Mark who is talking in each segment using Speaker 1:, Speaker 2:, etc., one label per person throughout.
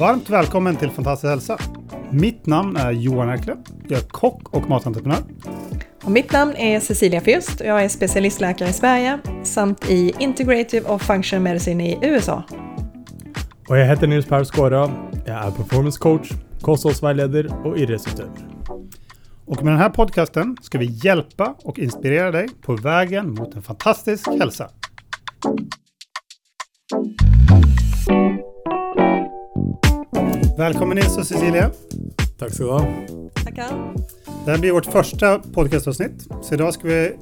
Speaker 1: Varmt välkommen till Fantastisk hälsa. Mitt namn är Johan Erkle. Jag är kock och matentreprenör.
Speaker 2: Och mitt namn är Cecilia Fürst och jag är specialistläkare i Sverige samt i Integrative och Functional Medicine i USA.
Speaker 3: Och jag heter Nils Per Skåra. Jag är performance coach, kosthållsvägledare och idrottsutövare.
Speaker 1: Och med den här podcasten ska vi hjälpa och inspirera dig på vägen mot en fantastisk hälsa. Välkommen Nils och Cecilia.
Speaker 3: Tack ska du ha.
Speaker 2: Tackar.
Speaker 1: Det här blir vårt första podcastavsnitt. Så idag ska vi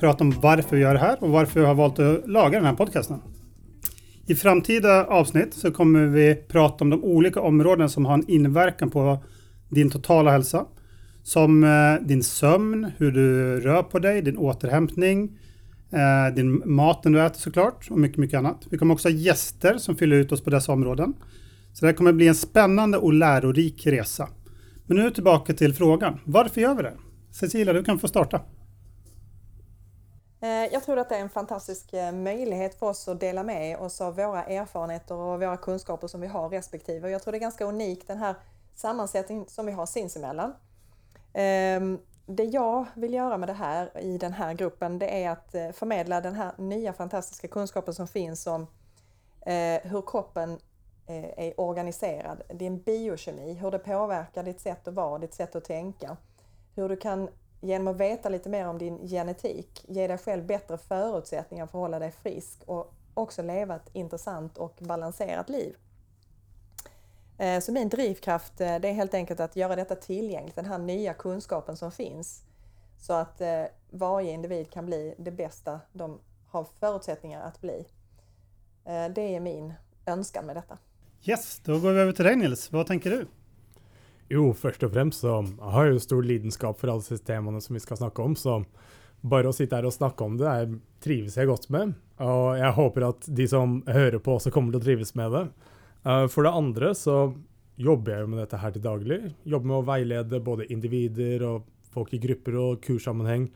Speaker 1: prata om varför vi gör det här och varför vi har valt att laga den här podcasten. I framtida avsnitt så kommer vi prata om de olika områden som har en inverkan på din totala hälsa. Som eh, din sömn, hur du rör på dig, din återhämtning, eh, din maten du äter såklart och mycket, mycket annat. Vi kommer också ha gäster som fyller ut oss på dessa områden. Så det här kommer bli en spännande och lärorik resa. Men nu tillbaka till frågan. Varför gör vi det? Cecilia, du kan få starta.
Speaker 2: Eh, jag tror att det är en fantastisk möjlighet för oss att dela med oss av våra erfarenheter och våra kunskaper som vi har respektive. Jag tror det är ganska unikt den här sammansättningen som vi har sinsemellan. Ehm, det jag vill göra med det här i den här gruppen det är att eh, förmedla den här nya fantastiska kunskapen som finns om eh, hur kroppen eh, är organiserad, din biokemi, hur det påverkar ditt sätt att vara, ditt sätt att tänka. Hur du kan genom att veta lite mer om din genetik ge dig själv bättre förutsättningar för att hålla dig frisk och också leva ett intressant och balanserat liv. Eh, så min drivkraft eh, det är helt enkelt att göra detta tillgängligt, den här nya kunskapen som finns. Så att eh, varje individ kan bli det bästa de har förutsättningar att bli. Det är min önskan med detta.
Speaker 1: Yes, då går vi över till dig Nils. Vad tänker du?
Speaker 3: Jo, först och främst så har jag ju stor lidenskap för alla systemene som vi ska snacka om, så bara att sitta här och snacka om det är, trivs jag gott med. Och jag hoppas att de som hör på också kommer att trivas med det. For för det andra så jobbar jag med dette här till daglig. Jobbar med att vägleda både individer och folk i grupper och kurssammanhang.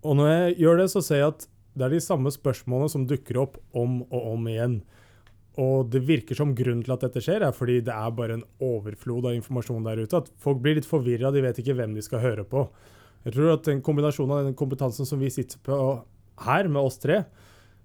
Speaker 3: Och när jag gör det så ser jag att det är de samma spørsmålene som dyker upp om och om igen. Og det virker som grunnen til at dette skjer, er fordi det er bare en overflod av informasjon der ute. At folk blir litt forvirra, de vet ikke hvem de skal høre på. Jeg tror at en kombinasjon av den kompetansen som vi sitter på her, med oss tre,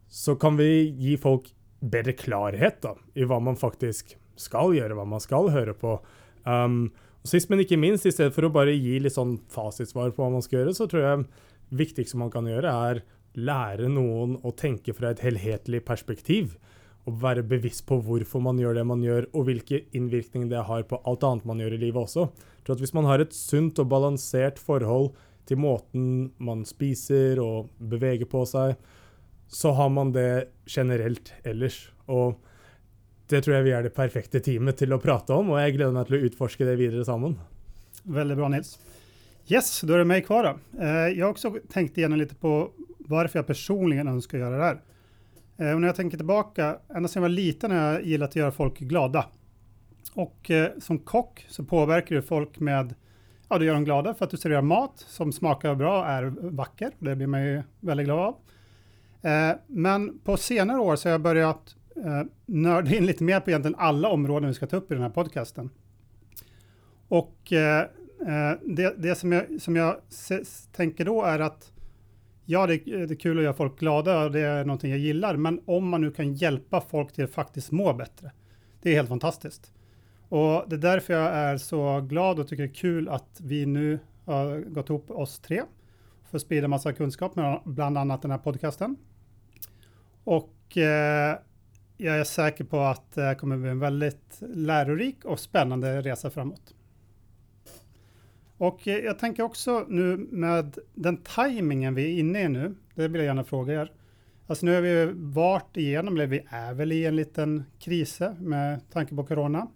Speaker 3: så kan vi gi folk bedre klarhet da, i hva man faktisk skal gjøre, hva man skal høre på. Um, og Sist, men ikke minst, i stedet for å bare gi litt sånn fasitsvar på hva man skal gjøre, så tror jeg det viktigste man kan gjøre, er lære noen å tenke fra et helhetlig perspektiv Og være bevisst på hvorfor man gjør det man gjør, og hvilke innvirkninger det har på alt annet man gjør i livet også. Jeg tror at Hvis man har et sunt og balansert forhold til måten man spiser og beveger på seg, så har man det generellt ellers. Og det tror jag vi är det perfekta teamet till att prata om, och jag gleder meg til å utforske det videre sammen.
Speaker 1: Väldigt bra Nils. Yes, då är det mig kvar då. Eh, jag har också tänkt igenom lite på varför jag personligen önskar göra det här. Eh, och när jag tänker tillbaka, ända sedan jag var liten har jag gillat att göra folk glada. Och eh, som kock så påverkar du folk med, ja du gör dem glada för att du serverar mat som smakar bra och är vacker. Det blir man ju väldigt glad av. Eh, men på senare år så har jag börjat eh, nörda in lite mer på egentligen alla områden vi ska ta upp i den här podcasten. Och eh, det, det som jag, som jag tänker då är att Ja, det, det, är kul att göra folk glada och det är någonting jag gillar. Men om man nu kan hjälpa folk till att faktiskt må bättre. Det är helt fantastiskt. Och det är därför jag är så glad och tycker det är kul att vi nu har gått ihop oss tre för att sprida massa kunskap med bland annat den här podcasten. Och eh, jag är säker på att det kommer bli en väldigt lärorik och spännande resa framåt. Och eh, jag tänker också nu med den tajmingen vi är inne i nu, det vill jag gärna fråga er. Alltså nu har vi varit igenom, eller vi är väl i en liten kris med tanke på corona.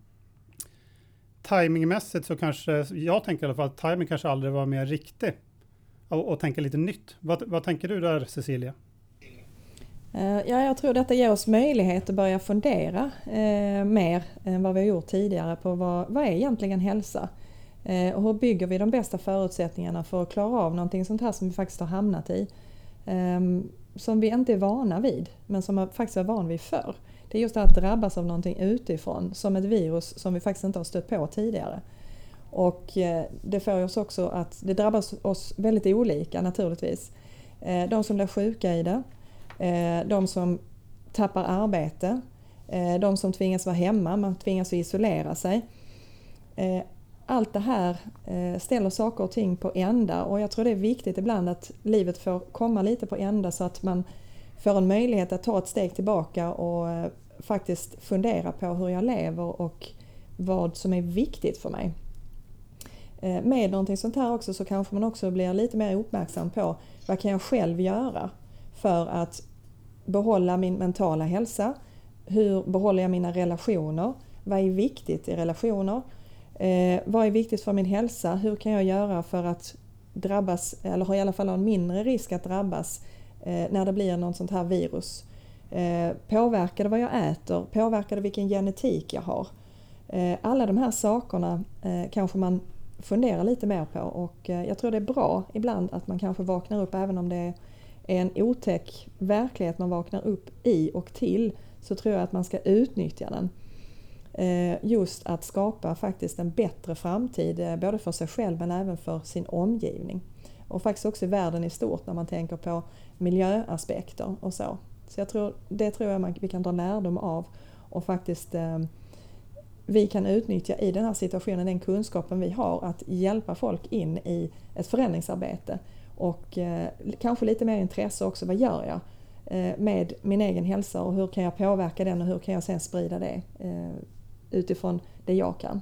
Speaker 1: Timingmässigt så kanske, jag tänker i alla fall att timing kanske aldrig var mer riktig. Och, och tänka lite nytt. Vad, vad tänker du där Cecilia?
Speaker 2: Eh, ja, jag tror detta ger oss möjlighet att börja fundera eh, mer än vad vi har gjort tidigare på vad, vad är egentligen hälsa? Eh, och hur bygger vi de bästa förutsättningarna för att klara av någonting sånt här som vi faktiskt har hamnat i? Eh, som vi inte är vana vid, men som man faktiskt var van vid förr. Det är just det att drabbas av någonting utifrån, som ett virus som vi faktiskt inte har stött på tidigare. Och eh, det får oss också att det drabbar oss väldigt olika naturligtvis. Eh, de som blir sjuka i det, Eh, de som tappar arbete, eh, de som tvingas vara hemma, man tvingas att isolera sig eh, allt det här ställer saker och ting på ända och jag tror det är viktigt ibland att livet får komma lite på ända så att man får en möjlighet att ta ett steg tillbaka och faktiskt fundera på hur jag lever och vad som är viktigt för mig. Med någonting sånt här också så kanske man också blir lite mer uppmärksam på vad kan jag själv göra för att behålla min mentala hälsa? Hur behåller jag mina relationer? Vad är viktigt i relationer? Eh, vad är viktigt för min hälsa? Hur kan jag göra för att drabbas, eller har i alla fall en mindre risk att drabbas eh, när det blir något sånt här virus? Eh, påverkar det vad jag äter? Påverkar det vilken genetik jag har? Eh, alla de här sakerna eh, kanske man funderar lite mer på och eh, jag tror det är bra ibland att man kanske vaknar upp även om det är en otäck verklighet man vaknar upp i och till så tror jag att man ska utnyttja den. Eh, just att skapa faktiskt en bättre framtid eh, både för sig själv men även för sin omgivning. Och faktiskt också i världen i stort när man tänker på miljöaspekter och så. Så jag tror, det tror jag vi kan dra lärdom av och faktiskt eh, vi kan utnyttja i den här situationen den kunskapen vi har att hjälpa folk in i ett förändringsarbete och kanske lite mer intresse också, vad gör jag med min egen hälsa och hur kan jag påverka den och hur kan jag sen sprida det utifrån det jag kan.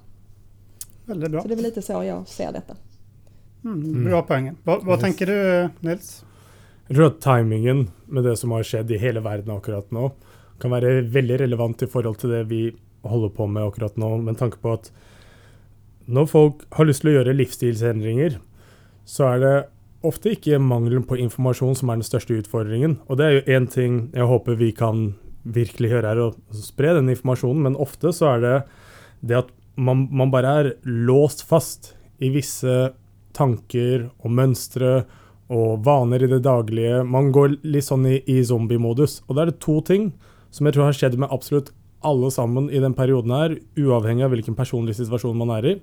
Speaker 1: Väldigt bra.
Speaker 2: Så det är väl lite så jag ser detta.
Speaker 1: Mm, mm. bra poäng. Vad, vad tänker du Nils?
Speaker 3: Jag tror att timingen med det som har skett i hela världen akkurat nu kan vara väldigt relevant i förhållande till det vi håller på med akkurat nu med tanke på att när folk har lust att göra livsstilsändringar så är det ofta inte mangelen på information som är den största utmaningen. Och det är ju en ting jag hoppas vi kan virkelig gjøre, er å spre den informasjonen, men ofte så er det det at man, man bare er låst fast i visse tanker og mønstre og vaner i det daglige. Man går litt sånn i, i zombiemodus. Og da er det to ting som jeg tror har skjedd med absolutt alle sammen i den perioden her, uavhengig av hvilken personlig situasjon man er i.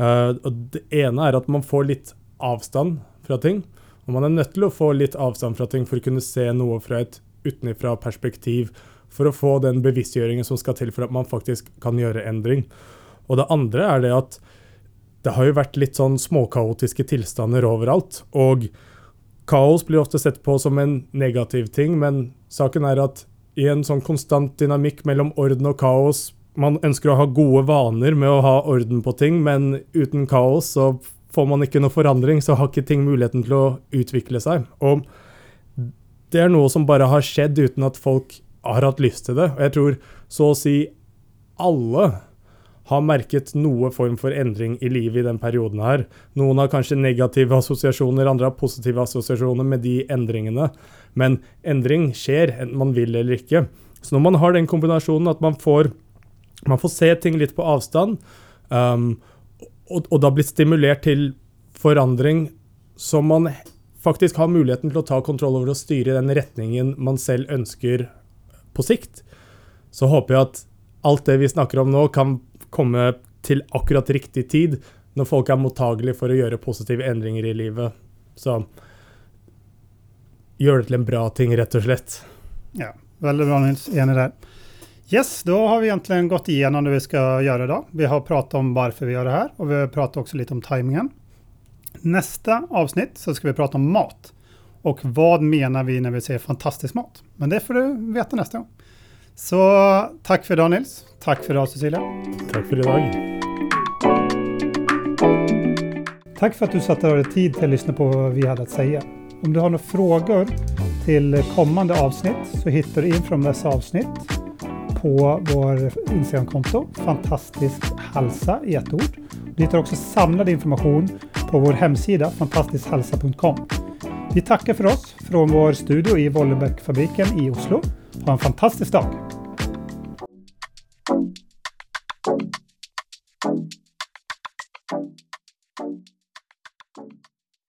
Speaker 3: Uh, og det ene er at man får litt avstand fra ting. Og man er nødt til å få litt avstand fra ting for å kunne se noe fra et utenfra perspektiv for å få den bevisstgjøringen som skal til for at man faktisk kan gjøre endring. Og det andre er det at det har jo vært litt sånn småkaotiske tilstander overalt. Og kaos blir ofte sett på som en negativ ting, men saken er at i en sånn konstant dynamikk mellom orden og kaos Man ønsker å ha gode vaner med å ha orden på ting, men uten kaos så får man ikke noe forandring, så har ikke ting muligheten til å utvikle seg. Og det er noe som bare har skjedd uten at folk har hatt lyst til det. Og jeg tror så å si alle har merket noe form for endring i livet i den perioden her. Noen har kanskje negative assosiasjoner, andre har positive assosiasjoner med de endringene. Men endring skjer, enten man vil eller ikke. Så når man har den kombinasjonen at man får, man får se ting litt på avstand, um, og, og da blir stimulert til forandring som man faktisk har muligheten til å ta kontroll over og styre i den retningen man selv ønsker på sikt, så håper jeg at alt det vi snakker om nå, kan komme til akkurat riktig tid når folk er mottagelige for å gjøre positive endringer i livet. Så gjør det til en bra ting, rett og slett.
Speaker 1: Ja, veldig bra, Nils. Enig der. Yes, då har vi egentligen gått igenom det vi ska göra idag. Vi har pratat om varför vi gör det här och vi har pratat också lite om tajmingen. Nästa avsnitt så ska vi prata om mat. Och vad menar vi när vi säger fantastisk mat? Men det får du veta nästa gång. Så tack för idag Nils. Tack för idag Cecilia.
Speaker 3: Tack för idag.
Speaker 1: Tack för att du satte av dig tid till att lyssna på vad vi hade att säga. Om du har några frågor till kommande avsnitt så hittar du info om dessa avsnitt på vår Instagramkonto, fantastisk halsa i ett ord. Du hittar också samlad information på vår hemsida fantastiskhalsa.com. Vi tackar för oss från vår studio i Vollebäckfabriken i Oslo. Ha en fantastisk dag!